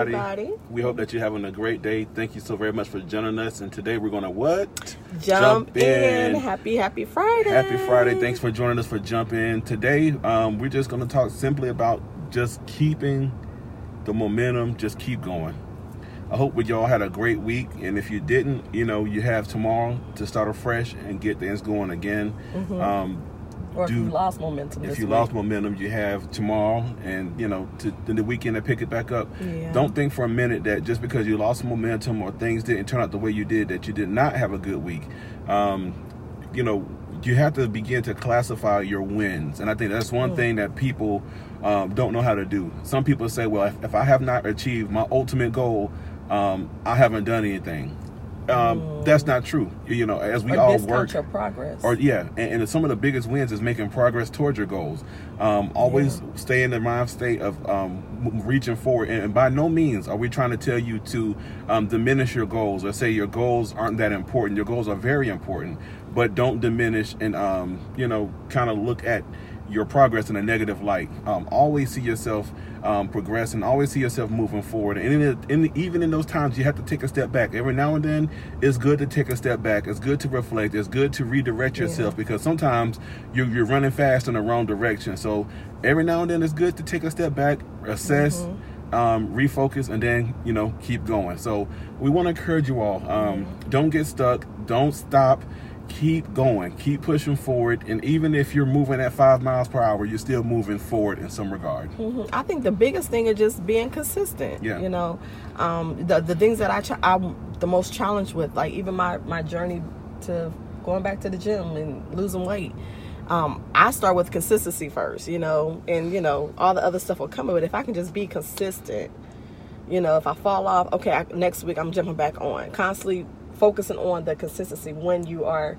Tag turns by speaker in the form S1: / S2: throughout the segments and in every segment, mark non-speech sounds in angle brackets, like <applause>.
S1: everybody.
S2: everybody.
S1: We hope that you're having a great day. Thank you so very much for joining us. And today we're going to what?
S2: Jump, in. Happy, happy Friday.
S1: Happy Friday. Thanks for joining us for Jump In. Today, um, we're just going to talk simply about just keeping the momentum, just keep going. I hope we y'all had a great week. And if you didn't, you know, you have tomorrow to start afresh and get things going again. Um,
S2: Or if
S1: do-
S2: you lost momentum
S1: if you
S2: week.
S1: lost momentum, you have tomorrow and you know to, to the weekend to pick it back up.
S2: Yeah.
S1: Don't think for a minute that just because you lost momentum or things didn't turn out the way you did that you did not have a good week. Um, you know, you have to begin to classify your wins, and I think that's one thing that people um, don't know how to do. Some people say, "Well, if, if I have not achieved my ultimate goal, um, I haven't done anything." Um, That's not true. You know, as we
S2: or
S1: all work
S2: your progress.
S1: or yeah, and, and some of the biggest wins is making progress towards your goals. Um, always stay in the mind state of um, reaching forward, and, and by no means are we trying to tell you to um, diminish your goals or say your goals aren't that important. Your goals are very important, but don't diminish and um, you know kind of look at your progress in a negative light. Um, always see yourself um, progressing. Always see yourself moving forward. And in, in the, even in those times, you have to take a step back. Every now and then, it's good to take a step back. It's good to reflect. It's good to redirect yourself because sometimes you're, you're running fast in the wrong direction. So every now and then, it's good to take a step back, assess. Um, refocus and then you know keep going so we want to encourage you all um, don't get stuck don't stop keep going keep pushing forward and even if you're moving at five miles per hour you're still moving forward in some regard
S2: Mhm. I think the biggest thing is just being consistent.
S1: Yeah.
S2: You know, um, the the things that I ch- I'm the most challenged with, like even my my journey to going back to the gym and losing weight. Um, I start with consistency first, you know, and you know all the other stuff will come. But if I can just be consistent, you know, if I fall off, okay, I, next week I'm jumping back on. Constantly focusing on the consistency when you are,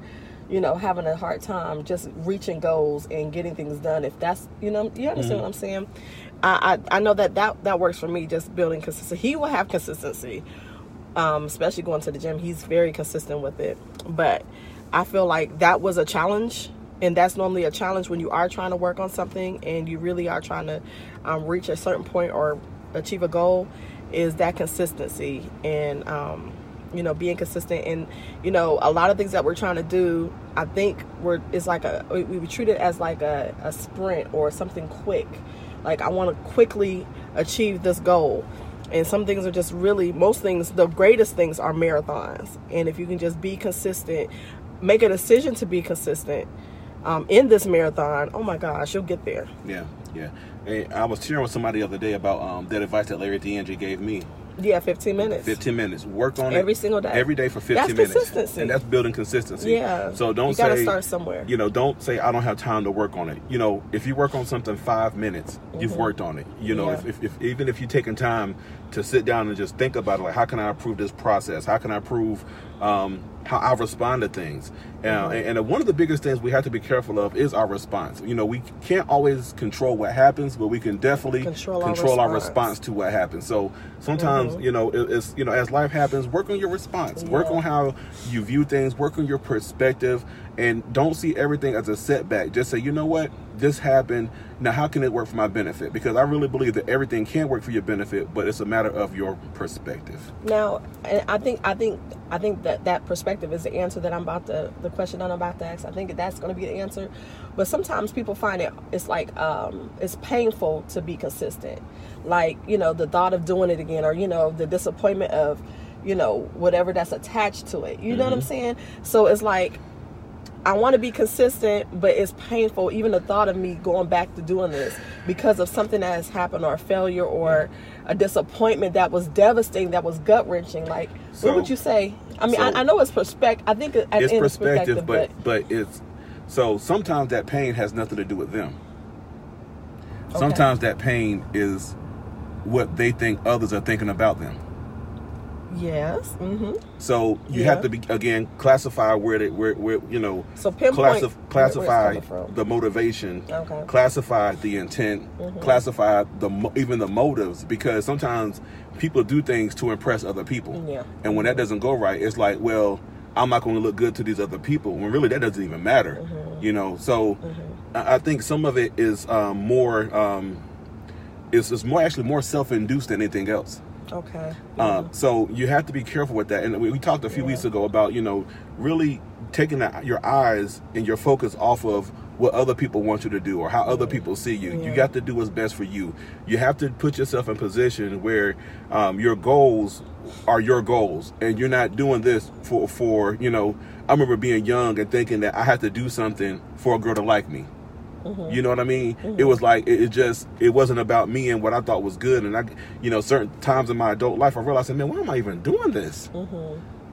S2: you know, having a hard time just reaching goals and getting things done. If that's, you know, you understand what I'm saying? I, I I know that that that works for me. Just building consistency. He will have consistency, um, especially going to the gym. He's very consistent with it. But I feel like that was a challenge. And that's normally a challenge when you are trying to work on something and you really are trying to um, reach a certain point or achieve a goal is that consistency and um, you know being consistent and you know a lot of things that we're trying to do i think we're it's like a we, we treat it as like a, a sprint or something quick. Like i want to quickly achieve this goal. And some things are just really most things the greatest things are marathons. And if you can just be consistent make a decision to be consistent um, in this marathon oh my gosh you'll get there.
S1: Yeah yeah. Hey, i was sharing with somebody the other day about um, that advice that larry DeAndre gave me
S2: yeah 15 minutes
S1: 15 minutes work on it
S2: Every single day.
S1: every day for 15
S2: That's
S1: minutes
S2: consistency.
S1: and that's building consistency
S2: Yeah.
S1: so don't
S2: You gotta start somewhere.
S1: you know don't say i don't have time to work on it you know if you work on something five minutes you've worked on it you know
S2: Mm-hmm. Yeah.
S1: if, if, if even if you're taking time to sit down and just think about it like how can i improve this process how can i improve um, how I respond to things. Uh,
S2: Mm-hmm.
S1: and, and one of the biggest things we have to be careful of is our response. You know, we can't always control what happens, but we can definitely
S2: Control our
S1: our
S2: response.
S1: response to what happens. So sometimes, you know, it, it's you know, as life happens, work on your response. Work on how you view things. Work on your perspective, and don't see everything as a setback. Just say, you know what, this happened. Now, how can it work for my benefit? Because I really believe that everything can work for your benefit, but it's a matter of your perspective.
S2: Now, and I think I think I think that that perspective is the answer that I'm about to the question that I'm about to ask. I think that's going to be the answer. But sometimes people find it it's like um, it's painful to be consistent. Like you know the thought of doing it again, or you know the disappointment of you know whatever that's attached to it. You know what I'm saying? So it's like I want to be consistent, but it's painful. Even the thought of me going back to doing this because of something that has happened, or a failure, or a disappointment that was devastating, that was gut wrenching. Like,
S1: So-
S2: what would you say? I mean,
S1: so-
S2: I, I know it's perspective. I think
S1: it's perspective,
S2: perspective,
S1: but but it's so sometimes that pain has nothing to do with them. Sometimes that pain is what they think others are thinking about them.
S2: Yes, hmm
S1: So you
S2: Yeah.
S1: have to be again classify where they where where you know
S2: So pinpoint
S1: classif-
S2: it's
S1: classify the motivation,
S2: Okay. Mm-hmm.
S1: classify the intent, classify the even the motives because sometimes people do things to impress other people.
S2: Yeah.
S1: And when that doesn't go right, it's like, well, I'm not going to look good to these other people when really that doesn't even matter.
S2: Mm-hmm.
S1: You know, so I I think some of it is um, more um, is is more actually more self-induced than anything else.
S2: Okay.
S1: Um, so you have to be careful with that. And we, we talked a few
S2: Yeah.
S1: weeks ago about you know really taking that, your eyes and your focus off of what other people want you to do or how other people see you. You got to do what's best for you. You have to put yourself in position where um, your goals are your goals, and you're not doing this for for you know. I remember being young and thinking that I had to do something for a girl to like me. You know what I mean? It was like it, it just it wasn't about me and what I thought was good. And I, you know, certain times in my adult life, I realized, man, why am I even doing this?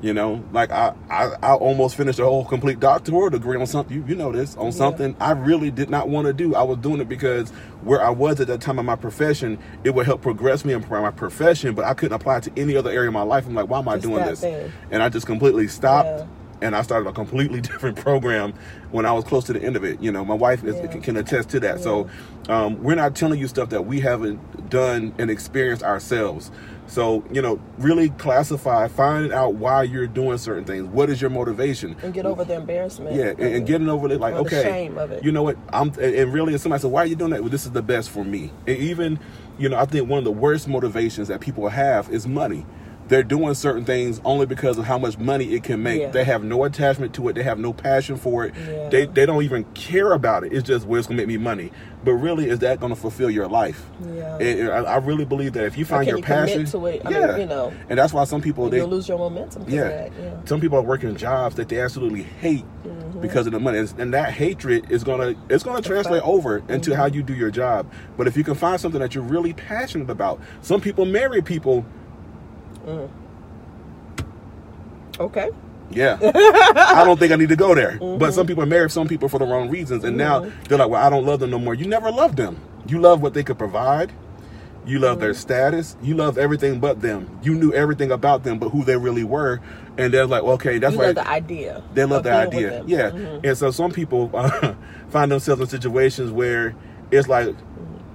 S1: You know, like I, I, I almost finished a whole complete doctoral degree on something. You, you know this on something I really did not want to do. I was doing it because where I was at that time in my profession, it would help progress me in my profession, but I couldn't apply it to any other area of my life. I'm like, why am I
S2: Just
S1: doing this?
S2: thing.
S1: And I just completely stopped
S2: Yeah.
S1: And I started a completely <laughs> different program when I was close to the end of it. You know, my wife is,
S2: Yeah.
S1: can, attest to that. So um, we're not telling you stuff that we haven't done and experienced ourselves. So you know, really classify, find out why you're doing certain things. What is your motivation?
S2: And get over the embarrassment.
S1: Yeah, and, and getting over it, like
S2: Or the
S1: okay,
S2: shame of it.
S1: you know what? I'm and- and really, if somebody said, "Why are you doing that?" Well, this is the best for me. And even, you know, I think one of the worst motivations that people have is money. They're doing certain things only because of how much money it can make.
S2: Yeah.
S1: They have no attachment to it. They have no passion for it.
S2: Yeah.
S1: They they don't even care about it. It's just well, it's gonna make me money. But really, is that gonna fulfill your life?
S2: Yeah.
S1: And I I really believe that if you find your
S2: you
S1: passion
S2: to it? I mean,
S1: yeah,
S2: you know.
S1: and that's why some people they
S2: lose your momentum.
S1: yeah.
S2: That. yeah.
S1: Some people are working jobs that they absolutely hate
S2: Mm-hmm.
S1: because of the money, and, and that hatred is gonna it's gonna translate over into
S2: Mm-hmm.
S1: how you do your job. But if you can find something that you're really passionate about, some people marry people.
S2: Okay.
S1: Yeah, <laughs> I don't think I need to go there.
S2: Mm-hmm.
S1: But some people marry some people for the wrong reasons, and now they're like, "Well, I don't love them no more." You never loved them. You love what they could provide. You love their
S2: Mm-hmm.
S1: status. You love everything but them. You knew everything about them, but who they really were. And they're like, okay, that's
S2: you
S1: why
S2: love the idea.
S1: They love the idea. Yeah.
S2: Mhm.
S1: And so some people uh, <laughs> find themselves in situations where it's like,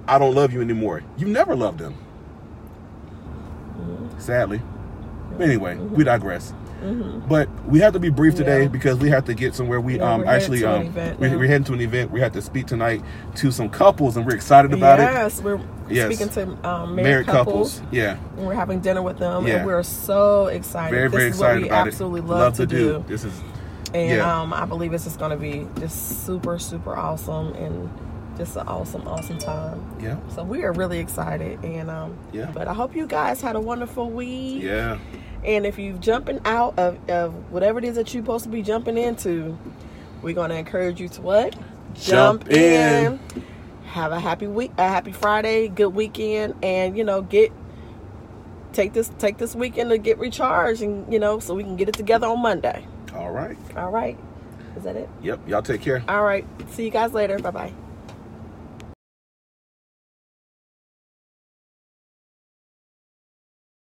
S1: I don't love you anymore. You never loved them.
S2: Mm-hmm.
S1: Sadly. Anyway, we digress. But we have to be brief today
S2: Yeah.
S1: because we have to get somewhere. We
S2: Yeah,
S1: um
S2: we're
S1: actually um we, we're heading to an event. We have to speak tonight to some couples, and we're excited about it.
S2: yes, we're
S1: Yes.
S2: speaking to um, married,
S1: Married
S2: couples.
S1: couples, yeah,
S2: And we're having dinner with them,
S1: Yeah.
S2: and we're so excited.
S1: very
S2: this
S1: very
S2: is what
S1: excited
S2: we
S1: about
S2: absolutely
S1: it.
S2: love, to, do.
S1: This is
S2: And
S1: Yeah.
S2: um, I believe it's just going to be just super, super awesome and just an awesome, awesome time.
S1: yeah,
S2: So we are really excited. And um,
S1: Yeah.
S2: but I hope you guys had a wonderful week.
S1: yeah.
S2: And if you're jumping out of, of whatever it is that you're supposed to be jumping into, we're going to encourage you to what?
S1: Jump in.
S2: Have a happy week, a happy Friday, good weekend, and you know, get take this take this weekend to get recharged, and you know, so we can get it together on Monday.
S1: All right.
S2: All right, is that it?
S1: Yep. Y'all take care.
S2: All right, see you guys later. Bye bye.